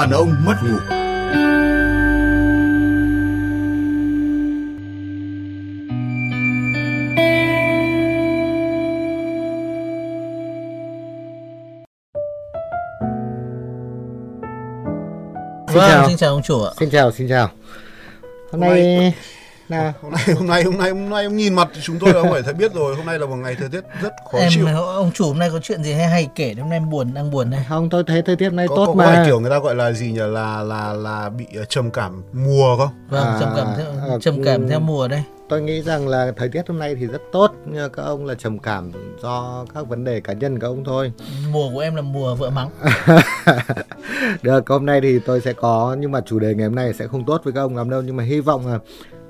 Đàn ông mất ngủ Xin Vâng, chào. xin chào ông chủ ạ. Xin chào, xin chào. Hôm nay là hôm nay hôm nay hôm nay hôm nay ông nhìn mặt thì chúng tôi là ông phải thấy biết rồi hôm nay là một ngày thời tiết rất khó em chịu ông chủ hôm nay có chuyện gì hay hay kể hôm nay em buồn đang buồn đây. không tôi thấy thời tiết nay có, tốt có, mà. có phải kiểu người ta gọi là gì nhỉ là là là bị ờ, trầm cảm mùa không Vâng, À, trầm cảm à, theo trầm cảm ừ. theo mùa đây. Tôi nghĩ rằng là thời tiết hôm nay thì rất tốt nhưng các ông là trầm cảm do các vấn đề cá nhân các ông thôi. Mùa của em là mùa vợ mắng. Được, hôm nay thì tôi sẽ có nhưng mà chủ đề ngày hôm nay sẽ không tốt với các ông lắm đâu nhưng mà hy vọng là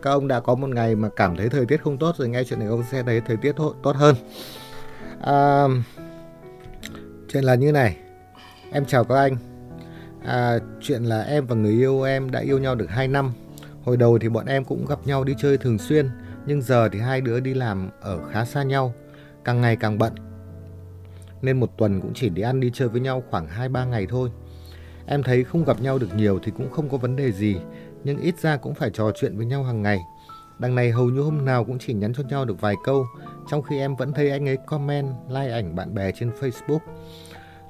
các ông đã có một ngày mà cảm thấy thời tiết không tốt rồi nghe chuyện này ông sẽ thấy thời tiết tốt, hơn. À, chuyện là như này. Em chào các anh. À, chuyện là em và người yêu em đã yêu nhau được 2 năm. Hồi đầu thì bọn em cũng gặp nhau đi chơi thường xuyên, nhưng giờ thì hai đứa đi làm ở khá xa nhau, càng ngày càng bận. Nên một tuần cũng chỉ đi ăn đi chơi với nhau khoảng 2-3 ngày thôi. Em thấy không gặp nhau được nhiều thì cũng không có vấn đề gì, nhưng ít ra cũng phải trò chuyện với nhau hàng ngày. Đằng này hầu như hôm nào cũng chỉ nhắn cho nhau được vài câu, trong khi em vẫn thấy anh ấy comment, like ảnh bạn bè trên Facebook.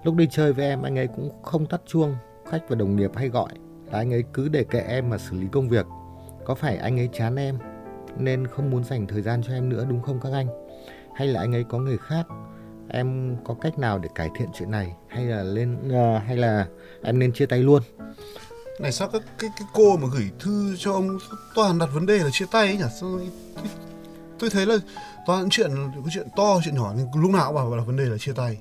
Lúc đi chơi với em, anh ấy cũng không tắt chuông, khách và đồng nghiệp hay gọi là anh ấy cứ để kệ em mà xử lý công việc. Có phải anh ấy chán em nên không muốn dành thời gian cho em nữa đúng không các anh? Hay là anh ấy có người khác? Em có cách nào để cải thiện chuyện này hay là lên uh, hay là em nên chia tay luôn? Này sao các cái cái cô mà gửi thư cho ông toàn đặt vấn đề là chia tay ấy nhỉ sao, tôi, tôi thấy là toàn chuyện cái chuyện to chuyện nhỏ nhưng lúc nào cũng bảo là vấn đề là chia tay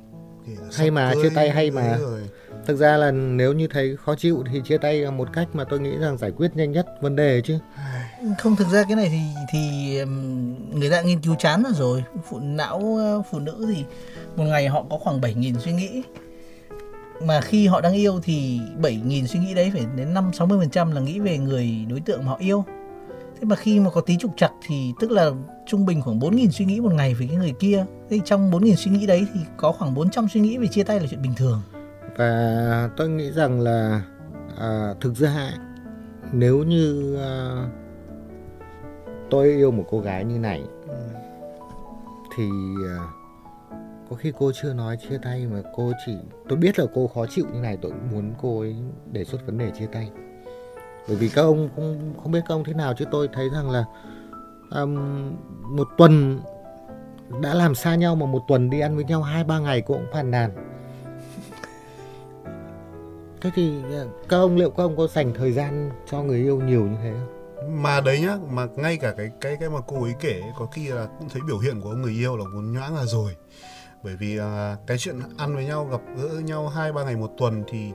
là Hay mà, tới chia tay hay mà. rồi. Thực ra là nếu như thấy khó chịu thì chia tay là một cách mà tôi nghĩ rằng giải quyết nhanh nhất vấn đề chứ. Không thực ra cái này thì thì người ta nghiên cứu chán rồi rồi. Phụ não phụ nữ thì một ngày họ có khoảng 7.000 suy nghĩ. Mà khi họ đang yêu thì 7.000 suy nghĩ đấy phải đến 5 60% là nghĩ về người đối tượng mà họ yêu. Thế mà khi mà có tí trục trặc thì tức là trung bình khoảng 4.000 suy nghĩ một ngày về cái người kia. Thế trong 4.000 suy nghĩ đấy thì có khoảng 400 suy nghĩ về chia tay là chuyện bình thường. Và tôi nghĩ rằng là à, thực ra nếu như à, tôi yêu một cô gái như này thì à, có khi cô chưa nói chia tay mà cô chỉ tôi biết là cô khó chịu như này tôi cũng muốn cô ấy đề xuất vấn đề chia tay. Bởi vì các ông cũng không biết các ông thế nào chứ tôi thấy rằng là um, một tuần đã làm xa nhau mà một tuần đi ăn với nhau hai ba ngày cô cũng phàn nàn. Thế thì ờ, các ông liệu các ông có dành thời gian cho người yêu nhiều như thế không? mà đấy nhá mà ngay cả cái cái cái mà cô ấy kể có khi là cũng thấy biểu hiện của ông người yêu là muốn nhoãn là rồi bởi vì à, cái chuyện ăn với nhau gặp gỡ nhau hai ba ngày một tuần thì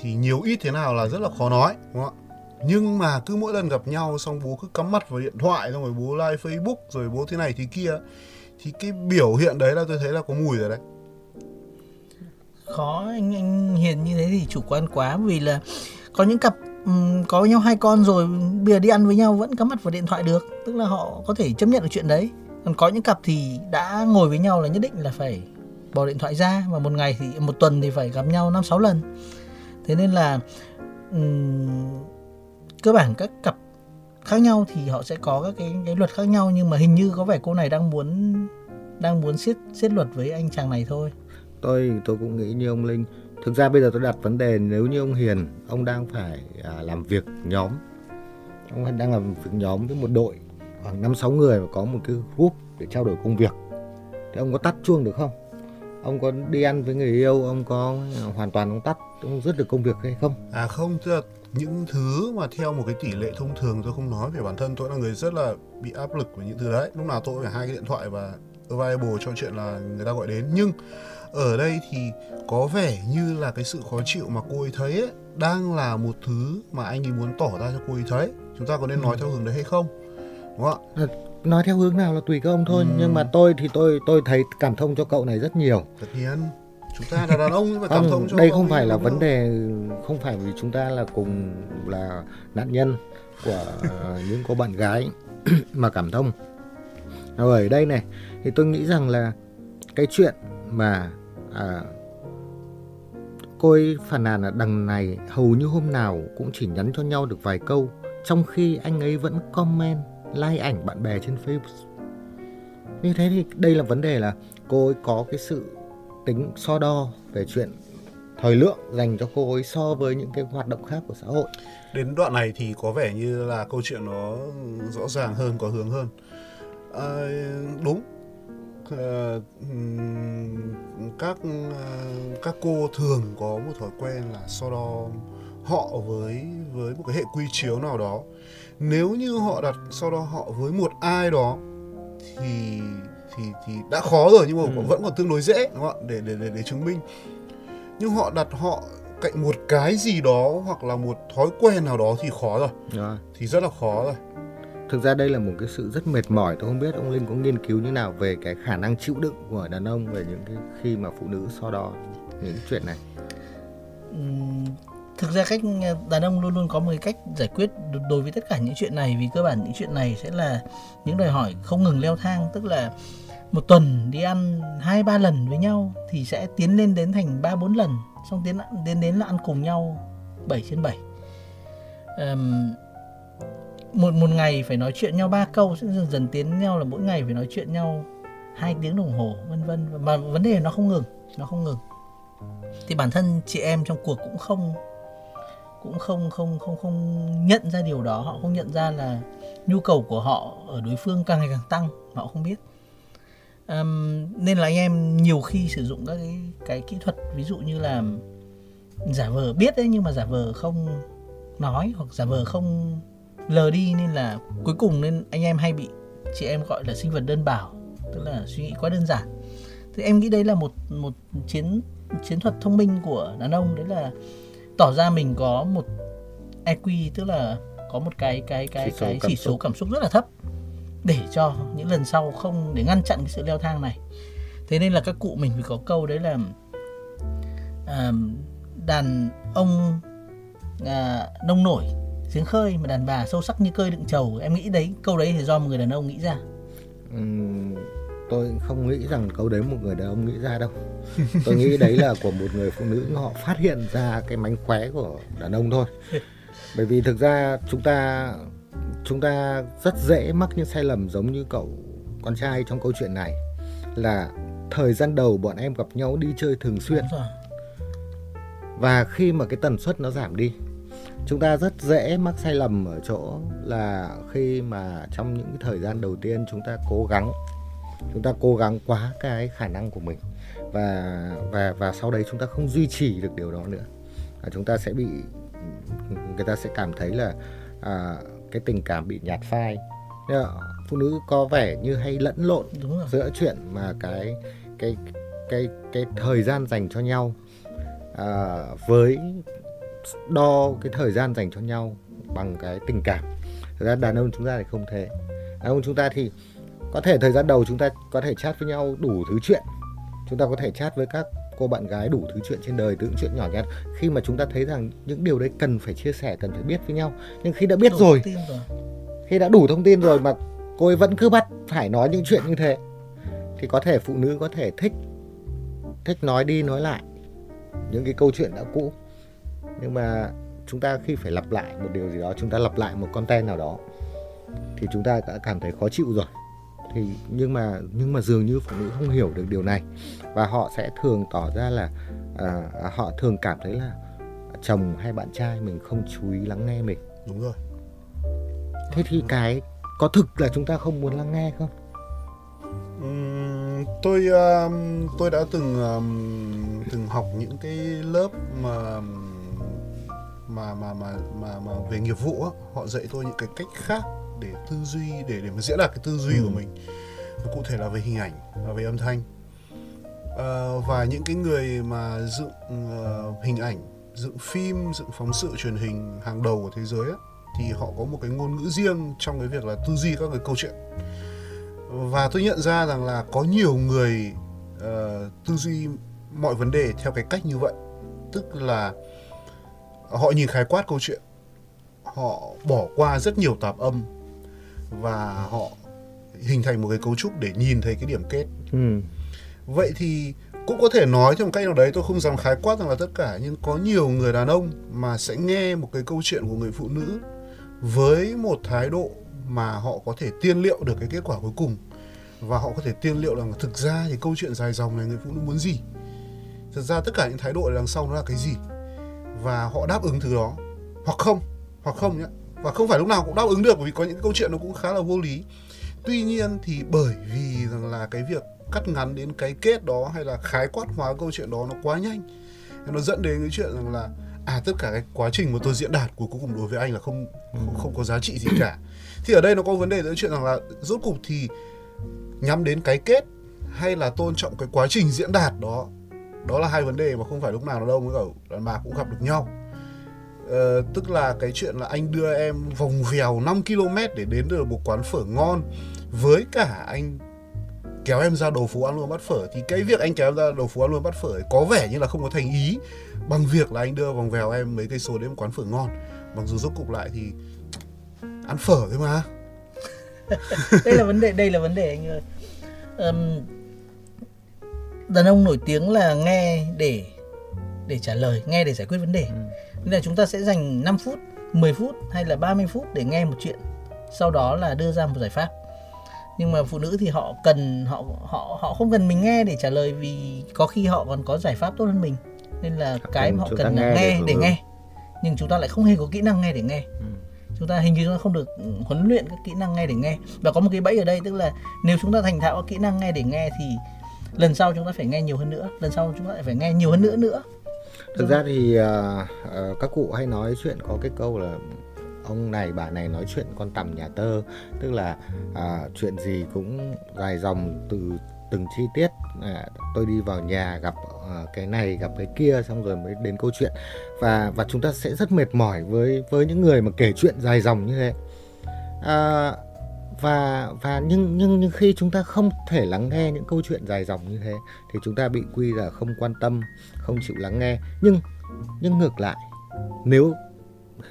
thì nhiều ít thế nào là rất là khó nói đúng không ạ? Nhưng mà cứ mỗi lần gặp nhau xong bố cứ cắm mặt vào điện thoại xong rồi bố like facebook rồi bố thế này thế kia thì cái biểu hiện đấy là tôi thấy là có mùi rồi đấy. Khó anh anh hiền như thế thì chủ quan quá vì là có những cặp um, có với nhau hai con rồi bây giờ đi ăn với nhau vẫn cắm mặt vào điện thoại được tức là họ có thể chấp nhận được chuyện đấy còn có những cặp thì đã ngồi với nhau là nhất định là phải bỏ điện thoại ra và một ngày thì một tuần thì phải gặp nhau năm sáu lần. Thế nên là um, cơ bản các cặp khác nhau thì họ sẽ có các cái cái luật khác nhau nhưng mà hình như có vẻ cô này đang muốn đang muốn siết siết luật với anh chàng này thôi. Tôi tôi cũng nghĩ như ông linh. Thực ra bây giờ tôi đặt vấn đề nếu như ông hiền ông đang phải à, làm việc nhóm ông đang làm việc nhóm với một đội khoảng năm sáu người và có một cái group để trao đổi công việc thì ông có tắt chuông được không ông có đi ăn với người yêu ông có hoàn toàn ông tắt ông dứt được công việc hay không À không, tức là những thứ mà theo một cái tỷ lệ thông thường tôi không nói về bản thân tôi là người rất là bị áp lực với những thứ đấy. Lúc nào tôi phải hai cái điện thoại và available cho chuyện là người ta gọi đến. Nhưng ở đây thì có vẻ như là cái sự khó chịu mà cô ấy thấy ấy, đang là một thứ mà anh ấy muốn tỏ ra cho cô ấy thấy. Chúng ta có nên nói theo hướng đấy hay không? Đúng không ạ? nói theo hướng nào là tùy các ông thôi Ừ. nhưng mà tôi thì tôi tôi thấy cảm thông cho cậu này rất nhiều Tất nhiên chúng ta là đàn ông mà cảm không, thông cho đây ông không phải là vấn không? đề không phải vì chúng ta là cùng là nạn nhân của những cô bạn gái mà cảm thông rồi ở đây này thì tôi nghĩ rằng là cái chuyện mà à, cô ấy phàn nàn là đằng này hầu như hôm nào cũng chỉ nhắn cho nhau được vài câu trong khi anh ấy vẫn comment like ảnh bạn bè trên Facebook. Như thế thì đây là vấn đề là cô ấy có cái sự tính so đo về chuyện thời lượng dành cho cô ấy so với những cái hoạt động khác của xã hội. Đến đoạn này thì có vẻ như là câu chuyện nó rõ ràng hơn có hướng hơn. À, đúng. À, các các cô thường có một thói quen là so đo họ với với một cái hệ quy chiếu nào đó nếu như họ đặt so đo họ với một ai đó thì thì thì đã khó rồi nhưng mà ừ. vẫn còn tương đối dễ đúng không ạ? Để để để để chứng minh. Nhưng họ đặt họ cạnh một cái gì đó hoặc là một thói quen nào đó thì khó rồi. À. thì rất là khó rồi. Thực ra đây là một cái sự rất mệt mỏi tôi không biết ông linh có nghiên cứu như nào về cái khả năng chịu đựng của đàn ông về những cái khi mà phụ nữ so đo những chuyện này thực ra cách ờ, đàn ông luôn luôn có một cái cách giải quyết đối với tất cả những chuyện này vì cơ bản những chuyện này sẽ là những đòi hỏi không ngừng leo thang. Tức là một tuần đi ăn hai ba lần với nhau thì sẽ tiến lên đến thành ba bốn lần xong tiến đến đến là ăn cùng nhau 7 trên 7 um, một một ngày phải nói chuyện nhau ba câu sẽ dần dần tiến nhau là mỗi ngày phải nói chuyện nhau hai tiếng đồng hồ vân vân. Mà vấn đề nó không ngừng nó không ngừng. Thì bản thân chị em trong cuộc cũng không cũng không không không không nhận ra điều đó. Họ không nhận ra là nhu cầu của họ ở đối phương càng ngày càng tăng họ không biết. Um, nên là anh em nhiều khi sử dụng các cái cái kỹ thuật ví dụ như là giả vờ biết đấy nhưng mà giả vờ không nói hoặc giả vờ không lờ đi nên là cuối cùng nên anh em hay bị chị em gọi là sinh vật đơn bảo tức là suy nghĩ quá đơn giản. Thì em nghĩ đấy là một một chiến chiến thuật thông minh của đàn ông. Đấy là tỏ ra mình có một EQ tức là có một cái cái cái chỉ cái chỉ số cảm xúc rất là thấp để cho những lần sau không để ngăn chặn cái sự leo thang này. Thế nên là các cụ mình phải có câu đấy là à, đàn ông à, nông nổi giếng khơi mà đàn bà sâu sắc như cơi đựng trầu. Em nghĩ đấy câu đấy thì do một người đàn ông nghĩ ra. Uhm, tôi không nghĩ rằng câu đấy một người đàn ông nghĩ ra đâu. Tôi nghĩ đấy là của một người phụ nữ họ phát hiện ra cái mánh khóe của đàn ông thôi. Bởi vì thực ra chúng ta chúng ta rất dễ mắc những sai lầm giống như cậu con trai trong câu chuyện này. Là thời gian đầu bọn em gặp nhau đi chơi thường xuyên. Và khi mà cái tần suất nó giảm đi chúng ta rất dễ mắc sai lầm ở chỗ là khi mà trong những cái thời gian đầu tiên chúng ta cố gắng chúng ta cố gắng quá cái khả năng của mình. Và và và sau đấy chúng ta không duy trì được điều đó nữa. Và chúng ta sẽ bị người ta sẽ cảm thấy là à, cái tình cảm bị nhạt phai. Phụ nữ có vẻ như hay lẫn lộn giữa chuyện mà cái cái cái cái thời gian dành cho nhau à, với đo cái thời gian dành cho nhau bằng cái tình cảm. Thực ra đàn ông chúng ta thì không thế. Đàn ông chúng ta thì có thể thời gian đầu chúng ta có thể chat với nhau đủ thứ chuyện. Chúng ta có thể chat với các cô bạn gái đủ thứ chuyện trên đời từ những chuyện nhỏ nhặt. Khi mà chúng ta thấy rằng những điều đấy cần phải chia sẻ cần phải biết với nhau. Nhưng khi đã biết rồi, rồi. khi đã đủ thông tin rồi mà cô ấy vẫn cứ bắt phải nói những chuyện như thế thì có thể phụ nữ có thể thích thích nói đi nói lại những cái câu chuyện đã cũ. Nhưng mà chúng ta khi phải lặp lại một điều gì đó chúng ta lặp lại một content nào đó thì chúng ta đã cảm thấy khó chịu rồi thì nhưng mà nhưng mà dường như phụ nữ không hiểu được điều này. Và họ sẽ thường tỏ ra là à, họ thường cảm thấy là chồng hay bạn trai mình không chú ý lắng nghe mình. Đúng rồi. Thế thì cái có thực là chúng ta không muốn lắng nghe không? Uhm, tôi uh, tôi đã từng um, từng học những cái lớp mà mà mà mà mà, mà về nghiệp vụ á, họ dạy tôi những cái cách khác để tư duy để để mà diễn đạt cái tư duy ừ. của mình. Cụ thể là về hình ảnh và về âm thanh. Uh, và những cái người mà dựng uh, hình ảnh dựng phim dựng phóng sự truyền hình hàng đầu của thế giới á, thì họ có một cái ngôn ngữ riêng trong cái việc là tư duy các cái câu chuyện. Và tôi nhận ra rằng là có nhiều người uh, tư duy mọi vấn đề theo cái cách như vậy. Tức là họ nhìn khái quát câu chuyện họ bỏ qua rất nhiều tạp âm và họ hình thành một cái cấu trúc để nhìn thấy cái điểm kết. Ừ. vậy thì cũng có thể nói theo một cách nào đấy tôi không dám khái quát rằng là tất cả nhưng có nhiều người đàn ông mà sẽ nghe một cái câu chuyện của người phụ nữ với một thái độ mà họ có thể tiên liệu được cái kết quả cuối cùng. Và họ có thể tiên liệu rằng thực ra thì câu chuyện dài dòng này người phụ nữ muốn gì? Thật ra tất cả những thái độ đằng sau nó là cái gì? Và họ đáp ứng thứ đó hoặc không hoặc không nhé và không phải lúc nào cũng đáp ứng được bởi vì có những câu chuyện nó cũng khá là vô lý. Tuy nhiên thì bởi vì rằng là cái việc cắt ngắn đến cái kết đó hay là khái quát hóa câu chuyện đó nó quá nhanh nó dẫn đến cái chuyện rằng là à tất cả cái quá trình mà tôi diễn đạt của cuối cùng đối với anh là không không, không có giá trị gì cả. Thì ở đây nó có vấn đề giữa chuyện rằng là rốt cục thì nhắm đến cái kết hay là tôn trọng cái quá trình diễn đạt đó đó là hai vấn đề mà không phải lúc nào đàn ông với cả đàn bà cũng gặp được nhau ờ, tức là cái chuyện là anh đưa em vòng vèo 5 km để đến được một quán phở ngon với cả anh kéo em ra đầu phố ăn luôn bát phở. Thì cái việc anh kéo em ra đầu phố ăn luôn bát phở ấy, có vẻ như là không có thành ý bằng việc là anh đưa vòng vèo em mấy cây số đến một quán phở ngon. Mặc dù rốt cục lại thì ăn phở thôi mà. Đây là vấn đề đây là vấn đề anh ơi. Um, đàn ông nổi tiếng là nghe để để trả lời nghe để giải quyết vấn đề. Ừ. nên là chúng ta sẽ dành 5 phút 10 phút hay là 30 phút để nghe một chuyện sau đó là đưa ra một giải pháp. Nhưng mà phụ nữ thì họ cần họ họ họ không cần mình nghe để trả lời vì có khi họ còn có giải pháp tốt hơn mình. Nên là cái mà họ cần là nghe để, để nghe. Nhưng chúng ta lại không hề có kỹ năng nghe để nghe. Ừ. chúng ta hình như chúng ta không được huấn luyện các kỹ năng nghe để nghe. Và có một cái bẫy ở đây tức là nếu chúng ta thành thạo kỹ năng nghe để nghe thì lần sau chúng ta phải nghe nhiều hơn nữa lần sau chúng ta lại phải nghe nhiều hơn nữa nữa thực ra thì uh, uh, các cụ hay nói chuyện có cái câu là ông này bà này nói chuyện con tầm nhà tơ. Tức là à, chuyện gì cũng dài dòng từ từng chi tiết. À, tôi đi vào nhà gặp à, cái này gặp cái kia xong rồi mới đến câu chuyện. Và và chúng ta sẽ rất mệt mỏi với với những người mà kể chuyện dài dòng như thế. À, và và nhưng nhưng nhưng khi chúng ta không thể lắng nghe những câu chuyện dài dòng như thế thì chúng ta bị quy là không quan tâm không chịu lắng nghe. Nhưng nhưng ngược lại nếu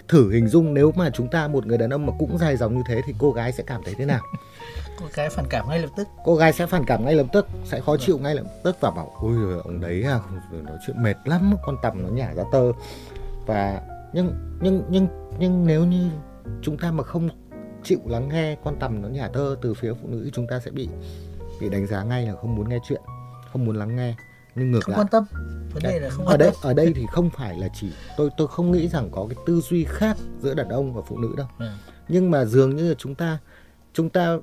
thử hình dung nếu mà chúng ta một người đàn ông mà cũng dài dòng như thế thì cô gái sẽ cảm thấy thế nào? Cô gái phản cảm ngay lập tức. Cô gái sẽ phản cảm ngay lập tức sẽ khó chịu ngay lập tức và bảo ôi ông đấy à nói chuyện mệt lắm con tầm nó nhả ra tơ. Và nhưng nhưng nhưng nhưng nếu như chúng ta mà không chịu lắng nghe con tầm nó nhả tơ từ phía phụ nữ chúng ta sẽ bị bị đánh giá ngay là không muốn nghe chuyện không muốn lắng nghe nhưng ngược không lại. quan tâm. Vấn đề là không ở đây ở đây thì không phải là chỉ tôi tôi không nghĩ rằng có cái tư duy khác giữa đàn ông và phụ nữ đâu. Ừ. nhưng mà dường như là chúng ta chúng ta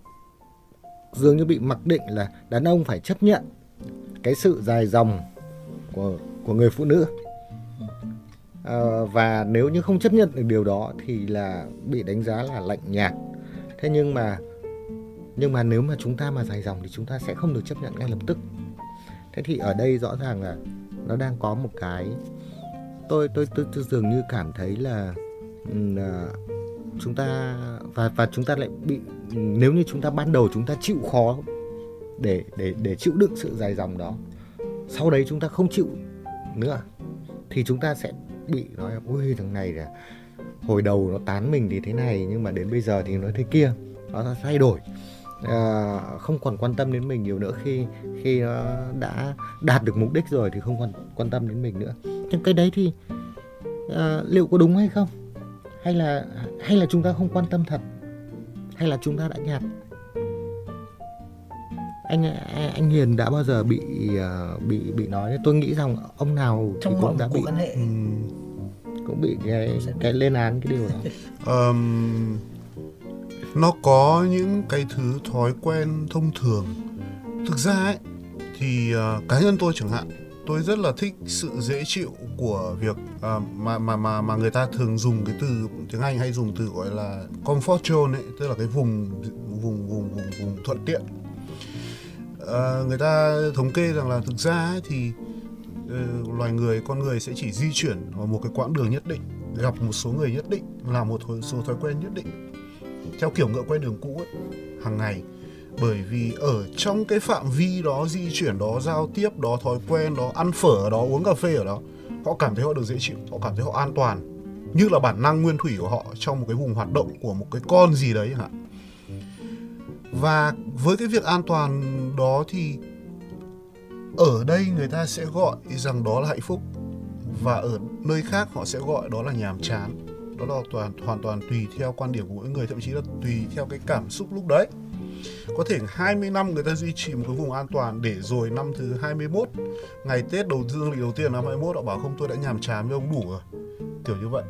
dường như bị mặc định là đàn ông phải chấp nhận cái sự dài dòng của của người phụ nữ. À, và nếu như không chấp nhận được điều đó thì là bị đánh giá là lạnh nhạt. Thế nhưng mà nhưng mà nếu mà chúng ta mà dài dòng thì chúng ta sẽ không được chấp nhận ngay lập tức thế thì ở đây rõ ràng là nó đang có một cái tôi tôi tôi, tôi dường như cảm thấy là uh, chúng ta và và chúng ta lại bị nếu như chúng ta ban đầu chúng ta chịu khó để để để chịu đựng sự dài dòng đó sau đấy chúng ta không chịu nữa thì chúng ta sẽ bị nói ui thằng này là hồi đầu nó tán mình thì thế này nhưng mà đến bây giờ thì nó thế kia. Nó thay đổi à, không còn quan tâm đến mình nhiều nữa khi khi nó đã đạt được mục đích rồi thì không còn quan tâm đến mình nữa. Nhưng cái đấy thì à, liệu có đúng hay không? Hay là hay là chúng ta không quan tâm thật? Hay là chúng ta đã nhạt? Anh anh Hiền đã bao giờ bị uh, bị bị nói tôi nghĩ rằng ông nào Trong thì cũng đã bị hệ. cũng bị cái cái lên án cái điều đó. Um, nó có những cái thứ thói quen thông thường. Thực ra ấy thì uh, cá nhân tôi chẳng hạn tôi rất là thích sự dễ chịu của việc uh, mà mà mà mà người ta thường dùng cái từ tiếng Anh hay dùng từ gọi là comfort zone ấy tức là cái vùng vùng vùng vùng vùng thuận tiện. Uh, người ta thống kê rằng là thực ra ấy, thì uh, loài người con người sẽ chỉ di chuyển ở một cái quãng đường nhất định gặp một số người nhất định làm một số thói quen nhất định theo kiểu ngựa quen đường cũ ấy, hàng ngày. Bởi vì ở trong cái phạm vi đó di chuyển đó giao tiếp đó thói quen đó ăn phở ở đó uống cà phê ở đó họ cảm thấy họ được dễ chịu họ cảm thấy họ an toàn. Như là bản năng nguyên thủy của họ trong một cái vùng hoạt động của một cái con gì đấy hả và với cái việc an toàn đó thì ở đây người ta sẽ gọi rằng đó là hạnh phúc và ở nơi khác họ sẽ gọi đó là nhàm chán đó là toàn hoàn toàn tùy theo quan điểm của mỗi người thậm chí là tùy theo cái cảm xúc lúc đấy. Có thể 20 năm người ta duy trì một cái vùng an toàn để rồi năm thứ 21 ngày Tết đầu dương lịch đầu tiên năm 21 họ bảo không tôi đã nhàm chán với ông đủ rồi. Kiểu như vậy.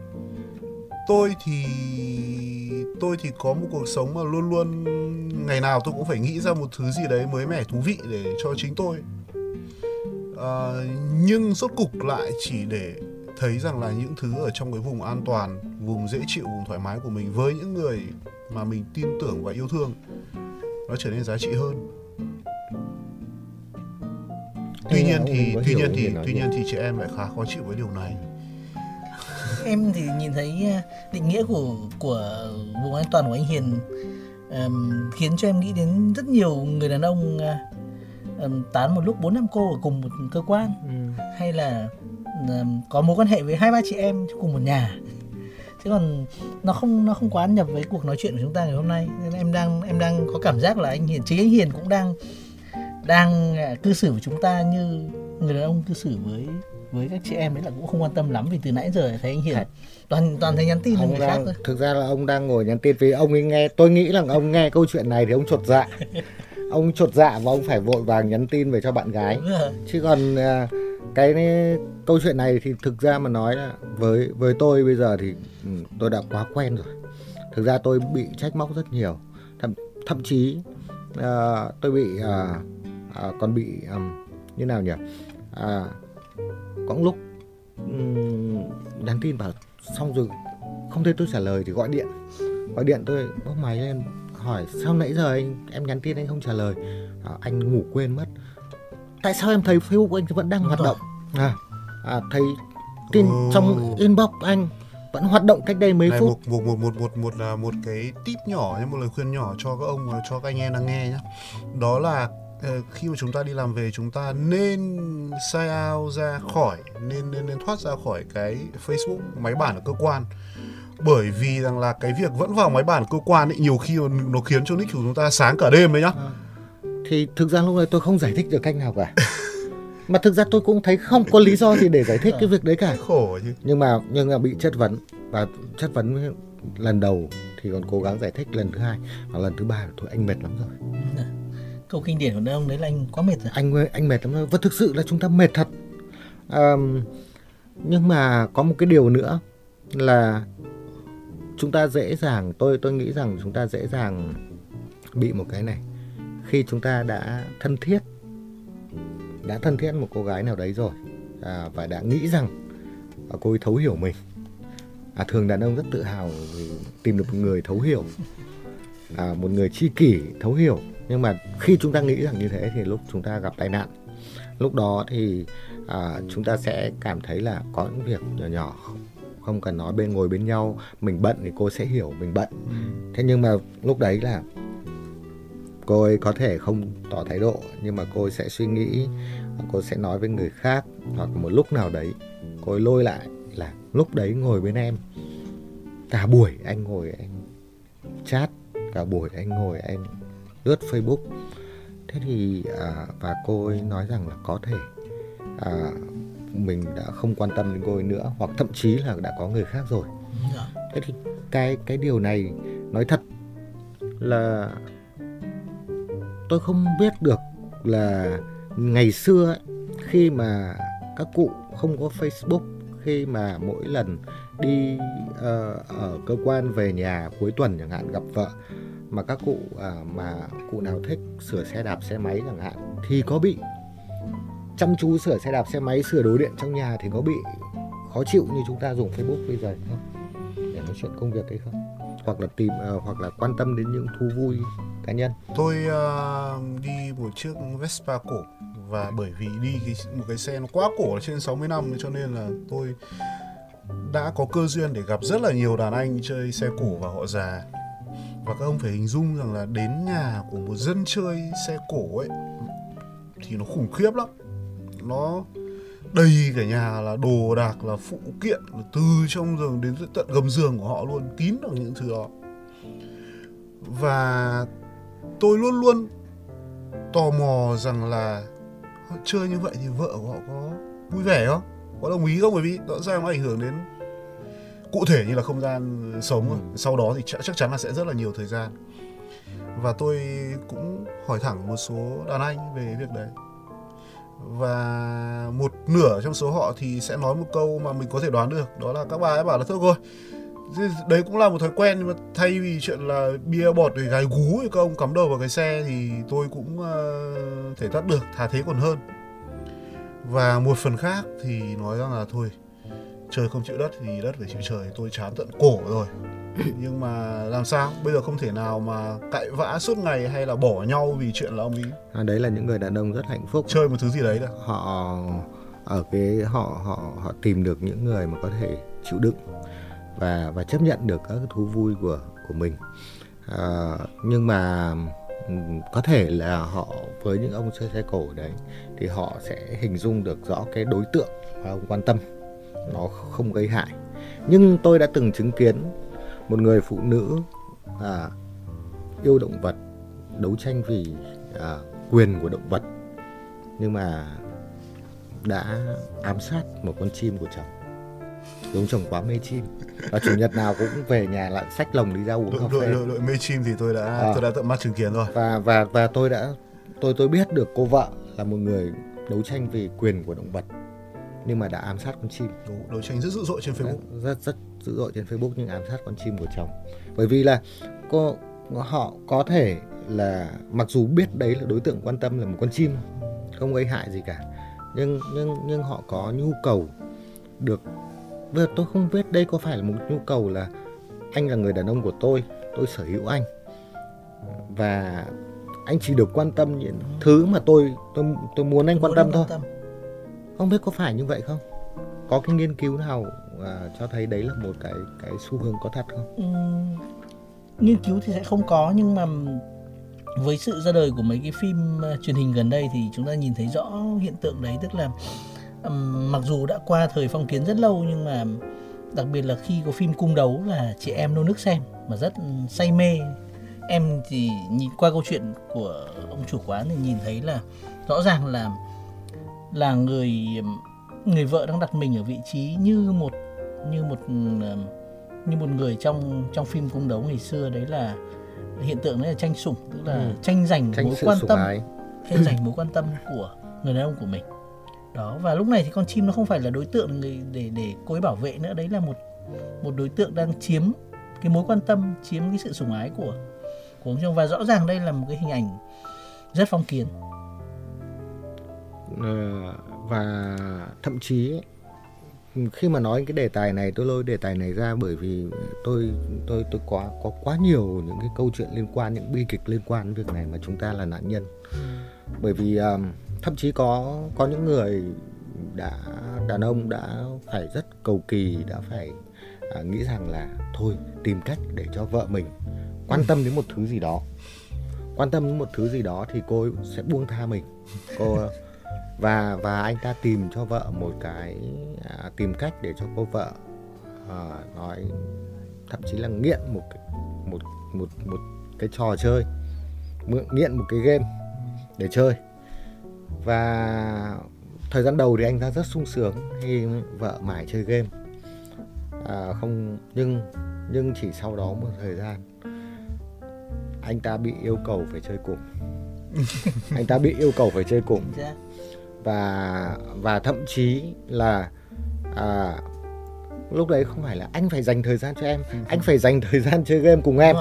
Tôi thì tôi thì có một cuộc sống mà luôn luôn ngày nào tôi cũng phải nghĩ ra một thứ gì đấy mới mẻ thú vị để cho chính tôi. À, nhưng rốt cục lại chỉ để thấy rằng là những thứ ở trong cái vùng an toàn vùng dễ chịu vùng thoải mái của mình với những người mà mình tin tưởng và yêu thương. Nó trở nên giá trị hơn. Tuy nhiên thì tuy nhiên thì tuy nhiên thì chị em lại khá khó chịu với điều này. Em thì nhìn thấy à, định nghĩa của của vùng an toàn của anh Hiền um, khiến cho em nghĩ đến rất nhiều người đàn ông um, tán một lúc bốn năm cô ở cùng một cơ quan. Ừ. hay là um, có mối quan hệ với hai ba chị em cùng một nhà chứ còn nó không nó không quá nhập với cuộc nói chuyện của chúng ta ngày hôm nay nên em đang em đang có cảm giác là anh Hiền chính anh Hiền cũng đang đang à, cư xử của chúng ta như người đàn ông cư xử với với các chị em ấy là cũng không quan tâm lắm vì từ nãy giờ thấy anh Hiền toàn toàn thấy nhắn tin ông người đang, khác thôi. Thực ra là ông đang ngồi nhắn tin vì ông ấy nghe tôi nghĩ là ông nghe câu chuyện này thì ông chột dạ. ông chột dạ và ông phải vội vàng nhắn tin về cho bạn gái. Chứ còn à, cái câu chuyện này thì thực ra mà nói là với với tôi bây giờ thì ừ, tôi đã quá quen rồi. Thực ra tôi bị trách móc rất nhiều. Thậm thậm chí uh, tôi bị uh, uh, còn bị um, như nào nhỉ? Uh, có lúc um, nhắn tin bảo xong rồi không thấy tôi trả lời thì gọi điện gọi điện tôi bốc máy lên hỏi sao nãy giờ anh em nhắn tin anh không trả lời à, anh ngủ quên mất tại sao em thấy facebook anh vẫn đang Đúng hoạt rồi. động à, à thấy tin ừ. trong inbox anh vẫn hoạt động cách đây mấy Này, phút một một một một một một là một cái tip nhỏ nhé một lời khuyên nhỏ cho các ông cho các anh em đang nghe nhé đó là Ờ, khi mà chúng ta đi làm về chúng ta nên sign out ra khỏi nên nên nên thoát ra khỏi cái Facebook máy bản ở cơ quan bởi vì rằng là cái việc vẫn vào máy bản cơ quan ấy nhiều khi nó khiến cho nick của chúng ta sáng cả đêm đấy nhá à. Thì thực ra lúc này tôi không giải thích được cách nào cả. Mà thực ra tôi cũng thấy không có lý do gì để giải thích cái việc đấy cả. Khổ chứ. Nhưng mà nhưng mà bị chất vấn. Và chất vấn lần đầu thì còn cố gắng giải thích lần thứ hai. Và lần thứ ba thôi anh mệt lắm rồi. Câu kinh điển của ông đấy là anh quá mệt rồi. Anh anh mệt lắm rồi. Và thực sự là chúng ta mệt thật. À, nhưng mà có một cái điều nữa là chúng ta dễ dàng tôi tôi nghĩ rằng chúng ta dễ dàng bị một cái này khi chúng ta đã thân thiết đã thân thiết một cô gái nào đấy rồi à, và đã nghĩ rằng à, cô ấy thấu hiểu mình. À, thường đàn ông rất tự hào vì tìm được một người thấu hiểu à, một người chi kỷ thấu hiểu. Nhưng mà khi chúng ta nghĩ rằng như thế thì lúc chúng ta gặp tai nạn. Lúc đó thì à, chúng ta sẽ cảm thấy là có những việc nhỏ nhỏ không cần nói bên ngồi bên nhau. Mình bận thì cô sẽ hiểu mình bận. Ừ. thế nhưng mà lúc đấy là cô ấy có thể không tỏ thái độ nhưng mà cô ấy sẽ suy nghĩ cô sẽ nói với người khác hoặc một lúc nào đấy cô ấy lôi lại là lúc đấy ngồi bên em. Cả buổi anh ngồi anh chat cả buổi anh ngồi anh lướt Facebook. Thế thì à, và cô ấy nói rằng là có thể à, mình đã không quan tâm đến cô ấy nữa hoặc thậm chí là đã có người khác rồi. Dạ. thế thì cái cái điều này nói thật là tôi không biết được là ngày xưa ấy, khi mà các cụ không có Facebook khi mà mỗi lần đi uh, ở cơ quan về nhà cuối tuần chẳng hạn gặp vợ mà các cụ uh, mà cụ nào thích sửa xe đạp xe máy chẳng hạn thì có bị. Chăm chú sửa xe đạp xe máy sửa đồ điện trong nhà thì có bị khó chịu như chúng ta dùng Facebook bây giờ không? Để nói chuyện công việc hay không? Hoặc là tìm uh, hoặc là quan tâm đến những thú vui cá nhân. Tôi uh, đi một chiếc Vespa cổ và bởi vì đi cái, một cái xe nó quá cổ trên 60 năm cho nên là tôi đã có cơ duyên để gặp rất là nhiều đàn anh chơi xe cổ và họ già. Và các ông phải hình dung rằng là đến nhà của một dân chơi xe cổ ấy thì nó khủng khiếp lắm. Nó đầy cả nhà là đồ đạc là phụ kiện từ trong giường đến tận gầm giường của họ luôn kín bằng những thứ đó. Và tôi luôn luôn tò mò rằng là họ chơi như vậy thì vợ của họ có vui vẻ không? Có đồng ý không? Bởi vì rõ ràng nó ảnh hưởng đến cụ thể như là không gian sống. Ừ. sau đó thì chắc, chắc chắn là sẽ rất là nhiều thời gian. Và tôi cũng hỏi thẳng một số đàn anh về việc đấy và một nửa trong số họ thì sẽ nói một câu mà mình có thể đoán được đó là các bà ấy bảo là thôi rồi đấy cũng là một thói quen nhưng mà thay vì chuyện là bia bọt để gái gú thì các ông cắm đầu vào cái xe thì tôi cũng uh, thể thoát được thà thế còn hơn. Và một phần khác thì nói rằng là thôi trời không chịu đất thì đất phải chịu trời tôi chán tận cổ rồi. nhưng mà làm sao? Bây giờ không thể nào mà cãi vã suốt ngày hay là bỏ nhau vì chuyện là ông ấy. À, đấy là những người đàn ông rất hạnh phúc. Chơi một thứ gì đấy đó họ ở cái họ họ họ tìm được những người mà có thể chịu đựng và và chấp nhận được các thú vui của của mình. À, nhưng mà có thể là họ với những ông chơi xe cổ đấy thì họ sẽ hình dung được rõ cái đối tượng mà ông quan tâm. Nó không gây hại. Nhưng tôi đã từng chứng kiến một người phụ nữ à, yêu động vật đấu tranh vì à, quyền của động vật nhưng mà đã ám sát một con chim của chồng. Đúng chồng quá mê chim. Và chủ nhật nào cũng về nhà lại xách lồng đi ra uống cà phê. đội, đội mê chim thì tôi đã à. tôi đã tận mắt chứng kiến rồi. Và và và tôi đã tôi tôi biết được cô vợ là một người đấu tranh vì quyền của động vật nhưng mà đã ám sát con chim. Đúng, đấu tranh rất dữ dội trên Facebook. Rất rất dữ dội trên Facebook nhưng ám sát con chim của chồng. Bởi vì là cô họ có thể là mặc dù biết đấy là đối tượng quan tâm là một con chim không gây hại gì cả. Nhưng nhưng nhưng họ có nhu cầu được bây giờ tôi không biết đây có phải là một nhu cầu là anh là người đàn ông của tôi tôi sở hữu anh. Và anh chỉ được quan tâm những thứ mà tôi tôi tôi muốn anh quan tâm thôi không biết có phải như vậy không? Có cái nghiên cứu nào à, cho thấy đấy là một cái cái xu hướng có thật không? Ừ, nghiên cứu thì sẽ không có nhưng mà với sự ra đời của mấy cái phim à, truyền hình gần đây thì chúng ta nhìn thấy rõ hiện tượng đấy. Tức là um, mặc dù đã qua thời phong kiến rất lâu nhưng mà đặc biệt là khi có phim cung đấu là chị em nô nước xem mà rất say mê. Em thì nhìn qua câu chuyện của ông chủ quán thì nhìn thấy là rõ ràng là là người người vợ đang đặt mình ở vị trí như một như một như một người trong trong phim cung đấu ngày xưa. Đấy là hiện tượng đấy là tranh sủng tức là ừ. tranh giành tranh mối quan tâm tranh giành mối quan tâm của người đàn ông của mình. Đó và lúc này thì con chim nó không phải là đối tượng để để cô ấy bảo vệ nữa. Đấy là một một đối tượng đang chiếm cái mối quan tâm chiếm cái sự sủng ái của của ông chồng và rõ ràng đây là một cái hình ảnh rất phong kiến. ờ, Ờ, và thậm chí khi mà nói cái đề tài này tôi lôi đề tài này ra bởi vì tôi tôi tôi quá có quá nhiều những cái câu chuyện liên quan những bi kịch liên quan đến việc này mà chúng ta là nạn nhân. Bởi vì um, thậm chí có có những người đã đàn ông đã phải rất cầu kỳ đã phải à, nghĩ rằng là thôi tìm cách để cho vợ mình quan tâm đến một thứ gì đó. Quan tâm đến một thứ gì đó thì cô sẽ buông tha mình. Cô và và anh ta tìm cho vợ một cái à, tìm cách để cho cô vợ à, nói thậm chí là nghiện một một một một cái trò chơi nghiện một cái game để chơi. Và thời gian đầu thì anh ta rất sung sướng khi vợ mãi chơi game. À, không nhưng nhưng chỉ sau đó một thời gian anh ta bị yêu cầu phải chơi cùng. Anh ta bị yêu cầu phải chơi cùng và và thậm chí là à, lúc đấy không phải là anh phải dành thời gian cho em ừ. anh phải dành thời gian chơi game cùng em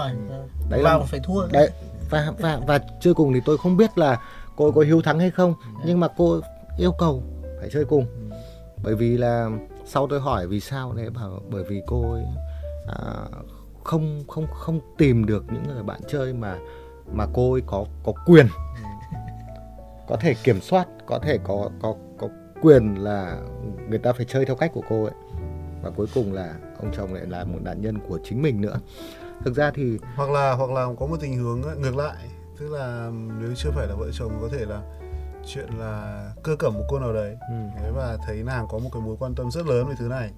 đấy là phải thua đấy và và và chơi cùng thì tôi không biết là cô có hiếu thắng hay không yeah. nhưng mà cô yêu cầu phải chơi cùng ừ. bởi vì là sau tôi hỏi vì sao đấy bảo bởi vì cô ấy à, không không không tìm được những người bạn chơi mà mà cô ấy có có quyền ừ. Có thể kiểm soát có thể có có có quyền là người ta phải chơi theo cách của cô ấy. Và cuối cùng là ông chồng lại là một nạn nhân của chính mình nữa. Thực ra thì hoặc là hoặc là có một tình huống ngược lại. Tức là nếu chưa phải là vợ chồng có thể là chuyện là cơ cẩm một cô nào đấy. Ừ. và thấy nàng có một cái mối quan tâm rất lớn về thứ này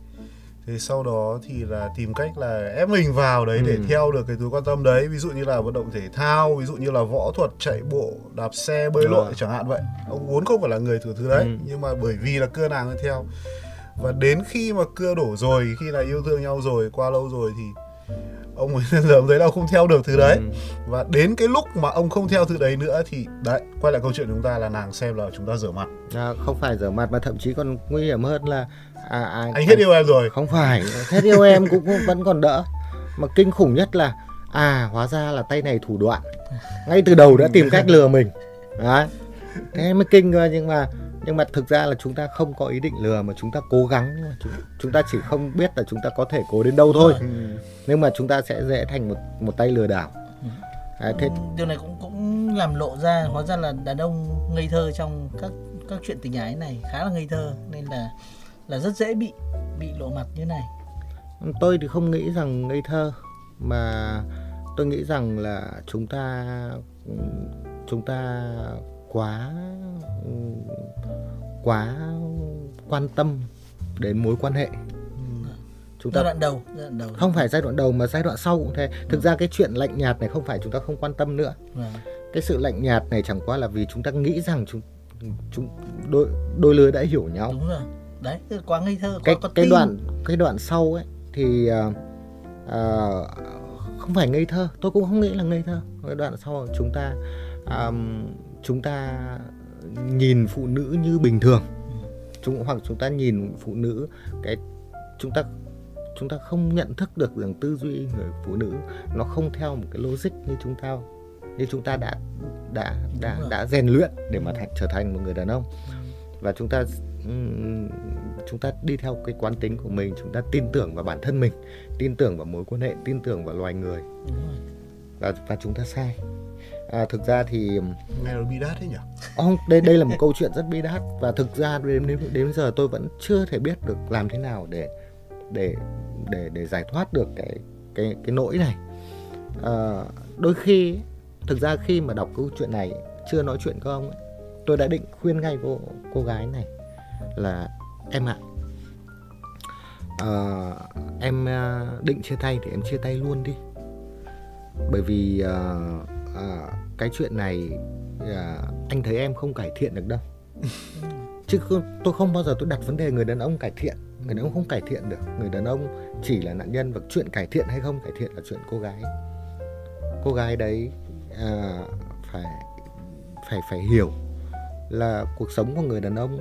thế sau đó thì là tìm cách là ép mình vào đấy để Ừ. theo được cái thứ quan tâm đấy ví dụ như là vận động thể thao ví dụ như là võ thuật chạy bộ đạp xe bơi lội chẳng hạn vậy ông vốn không phải là người thứ thứ đấy Ừ. nhưng mà bởi vì là cưa nàng theo và đến khi mà cưa đổ rồi khi là yêu thương nhau rồi qua lâu rồi thì ông dần dần thấy là ông không theo được thứ đấy. Ừ. và đến cái lúc mà ông không theo thứ đấy nữa thì đấy quay lại câu chuyện của chúng ta là nàng xem là chúng ta rửa mặt. À, không phải rửa mặt mà thậm chí còn nguy hiểm hơn là à, à, anh hết yêu em rồi. Không phải hết yêu em cũng cũng vẫn còn đỡ. Mà kinh khủng nhất là à hóa ra là tay này thủ đoạn. Ngay từ đầu đã tìm cách lừa mình. Đấy. Thế mới kinh cơ nhưng mà nhưng mà thực ra là chúng ta không có ý định lừa mà chúng ta cố gắng. Chúng, chúng ta chỉ không biết là chúng ta có thể cố đến đâu thôi. Ừ. nhưng mà chúng ta sẽ dễ thành một một tay lừa đảo. Đấy, thế Ừ, điều này cũng cũng làm lộ ra hóa ra là đàn ông ngây thơ trong các các chuyện tình ái này khá là ngây thơ nên là là rất dễ bị bị lộ mặt như này. Tôi thì không nghĩ rằng ngây thơ mà tôi nghĩ rằng là chúng ta chúng ta quá quá quan tâm đến mối quan hệ. Chúng giai ta đoạn đầu giai đoạn đầu. không phải giai đoạn đầu mà giai đoạn sau cũng thế. Thực ra cái chuyện lạnh nhạt này không phải chúng ta không quan tâm nữa. Vâng. cái sự lạnh nhạt này chẳng qua là vì chúng ta nghĩ rằng chúng chúng đôi đôi lứa đã hiểu nhau. Đúng rồi. Đấy quá ngây thơ quá cái có cái tin. đoạn cái đoạn sau ấy thì à, à, không phải ngây thơ. Tôi cũng không nghĩ là ngây thơ. Cái đoạn sau chúng ta à, chúng ta nhìn phụ nữ như bình thường. Chúng hoặc chúng ta nhìn phụ nữ cái chúng ta chúng ta không nhận thức được rằng tư duy người phụ nữ nó không theo một cái logic như chúng ta như chúng ta đã đã đã đã rèn luyện để mà thành, trở thành một người đàn ông. Và chúng ta chúng ta đi theo cái quán tính của mình chúng ta tin tưởng vào bản thân mình tin tưởng vào mối quan hệ tin tưởng vào loài người. Và và chúng ta sai à, thực ra thì nghe nó bi đát thế nhỉ? Không đây đây là một câu chuyện rất bi đát. Và thực ra đến đến đến giờ tôi vẫn chưa thể biết được làm thế nào để để để để giải thoát được cái cái cái nỗi này. À, đôi khi thực ra khi mà đọc câu chuyện này chưa nói chuyện với ông ấy, tôi đã định khuyên ngay cô cô gái này là em ạ ờ, em à, định chia tay thì em chia tay luôn đi. Bởi vì à, à, cái chuyện này à, anh thấy em không cải thiện được đâu. Chứ không, tôi không bao giờ tôi đặt vấn đề người đàn ông cải thiện. Người đàn ông không cải thiện được. Người đàn ông chỉ là nạn nhân và chuyện cải thiện hay không cải thiện là chuyện cô gái. Cô gái đấy à, phải phải phải hiểu là cuộc sống của người đàn ông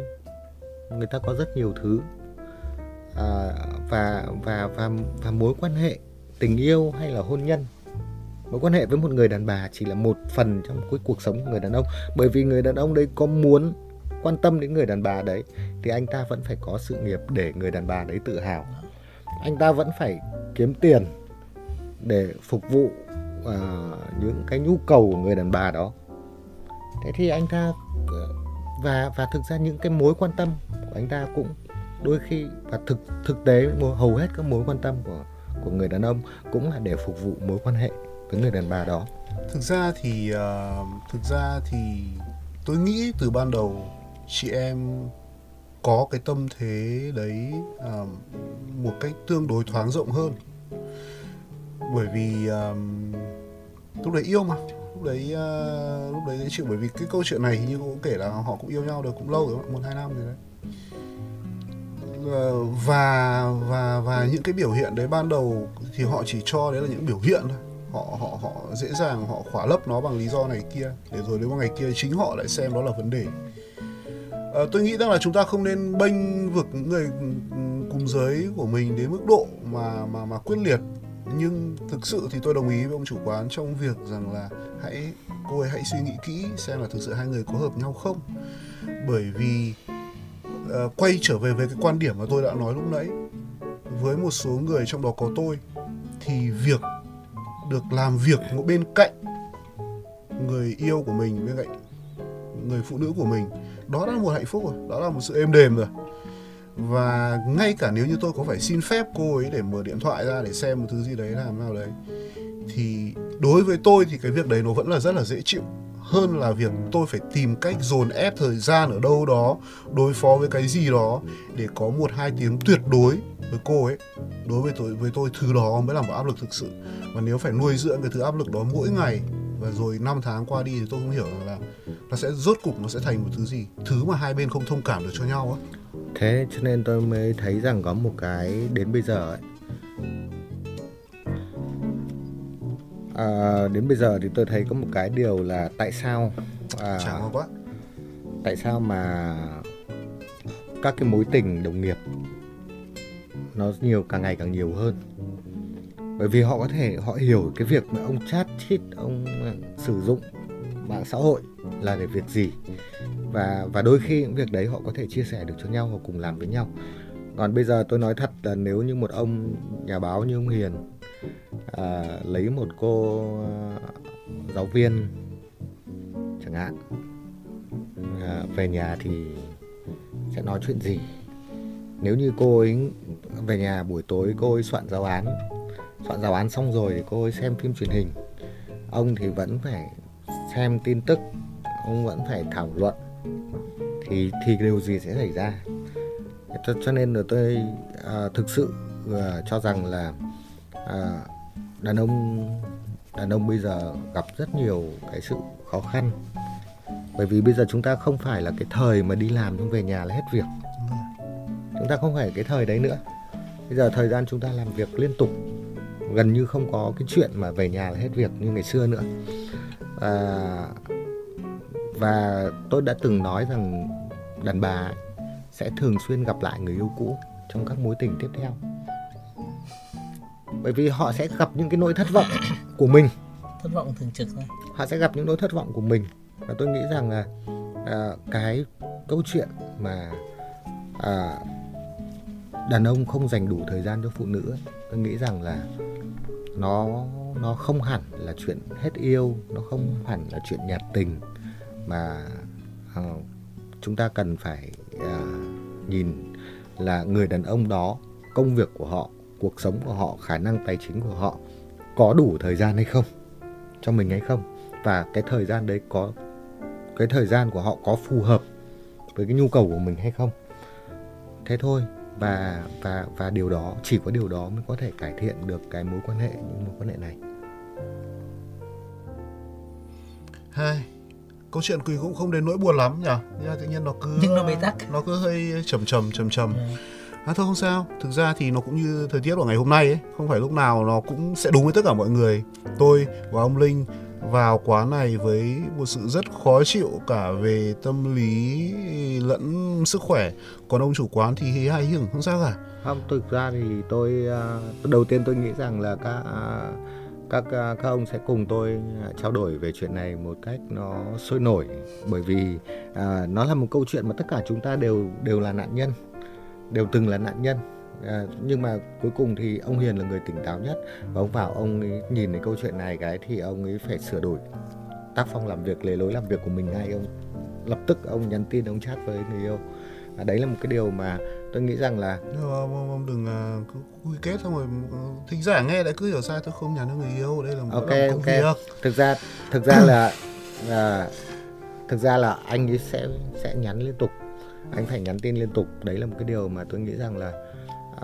người ta có rất nhiều thứ. À, và và và và mối quan hệ tình yêu hay là hôn nhân mối quan hệ với một người đàn bà chỉ là một phần trong cái cuộc sống của người đàn ông. Bởi vì người đàn ông đấy có muốn quan tâm đến người đàn bà đấy thì anh ta vẫn phải có sự nghiệp để người đàn bà đấy tự hào. Anh ta vẫn phải kiếm tiền để phục vụ uh, những cái nhu cầu của người đàn bà đó. Thế thì anh ta ờ, và và thực ra những cái mối quan tâm của anh ta cũng đôi khi và thực thực tế hầu hết các mối quan tâm của của người đàn ông cũng là để phục vụ mối quan hệ với người đàn bà đó. Thực ra thì uh, thực ra thì tôi nghĩ từ ban đầu chị em có cái tâm thế đấy uh, một cách tương đối thoáng rộng hơn. Bởi vì uh, lúc đấy yêu mà lúc đấy uh, lúc đấy dễ chịu bởi vì cái câu chuyện này hình như cũng kể là họ cũng yêu nhau được cũng lâu rồi một hai năm rồi đấy. Và và và những cái biểu hiện đấy ban đầu thì họ chỉ cho đấy là những biểu hiện thôi họ họ họ dễ dàng họ khỏa lấp nó bằng lý do này kia. Để rồi đến một ngày kia chính họ lại xem đó là vấn đề. À, tôi nghĩ rằng là chúng ta không nên bênh vực những người cùng giới của mình đến mức độ mà mà mà quyết liệt. Nhưng thực sự thì tôi đồng ý với ông chủ quán trong việc rằng là hãy cô ấy hãy suy nghĩ kỹ xem là thực sự hai người có hợp nhau không. Bởi vì uh, quay trở về với cái quan điểm mà tôi đã nói lúc nãy với một số người trong đó có tôi thì việc được làm việc một bên cạnh người yêu của mình, bên cạnh người phụ nữ của mình. Đó đã là một hạnh phúc rồi, đó là một sự êm đềm rồi. Và ngay cả nếu như tôi có phải xin phép cô ấy để mở điện thoại ra để xem một thứ gì đấy làm nào đấy, thì đối với tôi thì cái việc đấy nó vẫn là rất là dễ chịu hơn là việc tôi phải tìm cách dồn ép thời gian ở đâu đó, đối phó với cái gì đó để có một hai tiếng tuyệt đối với cô ấy, đối với tôi với tôi thứ đó mới là một áp lực thực sự. Và nếu phải nuôi dưỡng cái thứ áp lực đó mỗi ngày và rồi năm tháng qua đi thì tôi không hiểu là nó sẽ, rốt cục nó sẽ thành một thứ gì, thứ mà hai bên không thông cảm được cho nhau á. Thế cho nên tôi mới thấy rằng có một cái đến bây giờ ấy à, đến bây giờ thì tôi thấy có một cái điều là tại sao à, quá. tại sao mà các cái mối tình đồng nghiệp nó nhiều càng ngày càng nhiều hơn? Bởi vì họ có thể họ hiểu cái việc mà ông chat chít ông sử dụng mạng xã hội là để việc gì. Và và đôi khi những việc đấy họ có thể chia sẻ được cho nhau hoặc cùng làm với nhau. Còn bây giờ tôi nói thật là nếu như một ông nhà báo như ông Hiền à, lấy một cô à, giáo viên chẳng hạn. À, về nhà thì sẽ nói chuyện gì? Nếu như cô ấy về nhà buổi tối cô ấy soạn giáo án soạn giáo án xong rồi thì cô ấy xem phim truyền hình. Ông thì vẫn phải xem tin tức ông vẫn phải thảo luận. Thì thì điều gì sẽ xảy ra? Cho, cho nên là tôi à, thực sự à, cho rằng là à, đàn ông đàn ông bây giờ gặp rất nhiều cái sự khó khăn. Bởi vì bây giờ chúng ta không phải là cái thời mà đi làm xong về nhà là hết việc. Chúng ta không phải cái thời đấy nữa. Bây giờ thời gian chúng ta làm việc liên tục gần như không có cái chuyện mà về nhà là hết việc như ngày xưa nữa. À, và tôi đã từng nói rằng đàn bà sẽ thường xuyên gặp lại người yêu cũ trong các mối tình tiếp theo bởi vì họ sẽ gặp những cái nỗi thất vọng của mình. Thất vọng thường trực thôi. Họ sẽ gặp những nỗi thất vọng của mình. Và tôi nghĩ rằng là à, cái câu chuyện mà à, đàn ông không dành đủ thời gian cho phụ nữ tôi nghĩ rằng là nó nó không hẳn là chuyện hết yêu nó không hẳn là chuyện nhạt tình mà uh, chúng ta cần phải uh, nhìn là người đàn ông đó công việc của họ cuộc sống của họ khả năng tài chính của họ có đủ thời gian hay không cho mình hay không? Và cái thời gian đấy có cái thời gian của họ có phù hợp với cái nhu cầu của mình hay không? Thế thôi và và và điều đó chỉ có điều đó mới có thể cải thiện được cái mối quan hệ những mối quan hệ này. Hai câu chuyện quỳ cũng không đến nỗi buồn lắm nhỉ? Nhưng tự nhiên nó cứ nhưng nó bế tắc. nó cứ hơi trầm trầm trầm trầm ừ à thôi không sao. Thực ra thì nó cũng như thời tiết của ngày hôm nay ấy không phải lúc nào nó cũng sẽ đúng với tất cả mọi người. Tôi và ông linh vào quán này với một sự rất khó chịu cả về tâm lý lẫn sức khỏe. Còn ông chủ quán thì hí hay hưởng không sao cả. Không thực ra thì tôi à, đầu tiên tôi nghĩ rằng là các à, các à, các ông sẽ cùng tôi trao đổi về chuyện này một cách nó sôi nổi. Bởi vì à, nó là một câu chuyện mà tất cả chúng ta đều đều là nạn nhân đều từng là nạn nhân. À, nhưng mà cuối cùng thì ông Hiền là người tỉnh táo nhất. Và ông vào ông ấy nhìn thấy câu chuyện này cái thì ông ấy phải sửa đổi tác phong làm việc lề lối làm việc của mình ngay ông lập tức ông nhắn tin ông chat với người yêu. À, đấy là một cái điều mà tôi nghĩ rằng là ông, ông đừng cứ quy kết xong rồi ừ, thính giả nghe lại cứ hiểu sai tôi không nhắn cho người yêu. Đây là một ok cái ok. việc. thực ra thực ra là là thực ra là anh ấy sẽ sẽ nhắn liên tục anh phải nhắn tin liên tục. Đấy là một cái điều mà tôi nghĩ rằng là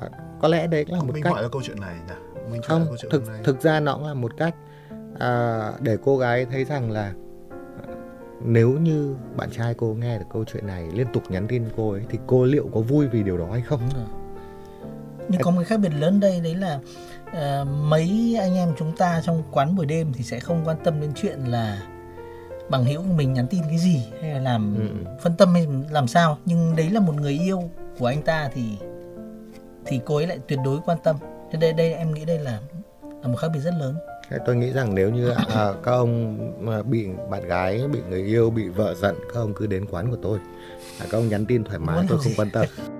à, có lẽ đấy là một mình cách gọi là câu chuyện này nhỉ? Mình không thực này. thực ra nó cũng là một cách à, để cô gái thấy rằng là nếu như bạn trai cô nghe được câu chuyện này liên tục nhắn tin cô ấy thì cô liệu có vui vì điều đó hay không? Nhưng có một khác biệt lớn đây đấy là uh, mấy anh em chúng ta trong quán buổi đêm thì sẽ không quan tâm đến chuyện là bằng hữu của mình nhắn tin cái gì hay là làm ừ. phân tâm hay làm sao. Nhưng đấy là một người yêu của anh ta thì thì cô ấy lại tuyệt đối quan tâm. Cho đây đây em nghĩ đây là là một khác biệt rất lớn. Tôi nghĩ rằng nếu như à, các ông mà bị bạn gái bị người yêu bị vợ giận các ông cứ đến quán của tôi. À, các ông nhắn tin thoải mái tôi không quan tâm